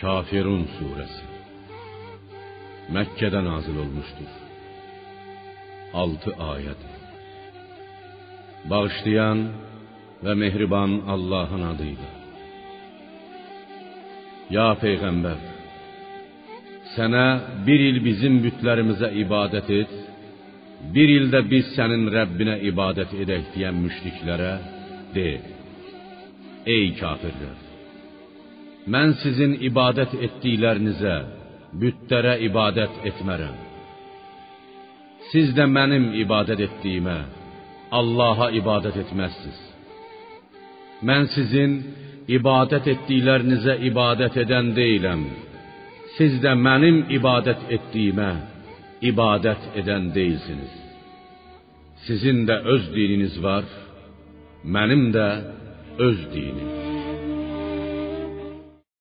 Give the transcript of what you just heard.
Kafirun suresi Mekke'de nazil olmuştur. 6 ayet. Bağışlayan ve mehriban Allah'ın adıyla. Ya Peygamber, sənə bir il bizim bütlərimizə ibadət et, bir ildə biz sənin Rəbbinə ibadət edək deyən müşriklərə de, ey kafirlər, mən sizin ibadət etdiklərinizə, bütlərə ibadət etmərəm. Siz də mənim ibadət etdiyimə, Allaha ibadət etməzsiniz. Mən sizin ibadət etdiklərinizə ibadət edən deyiləm. Siz də mənim ibadət etdiyimə ibadət edən deyilsiniz. Sizin də öz dininiz var, mənim də öz dinim.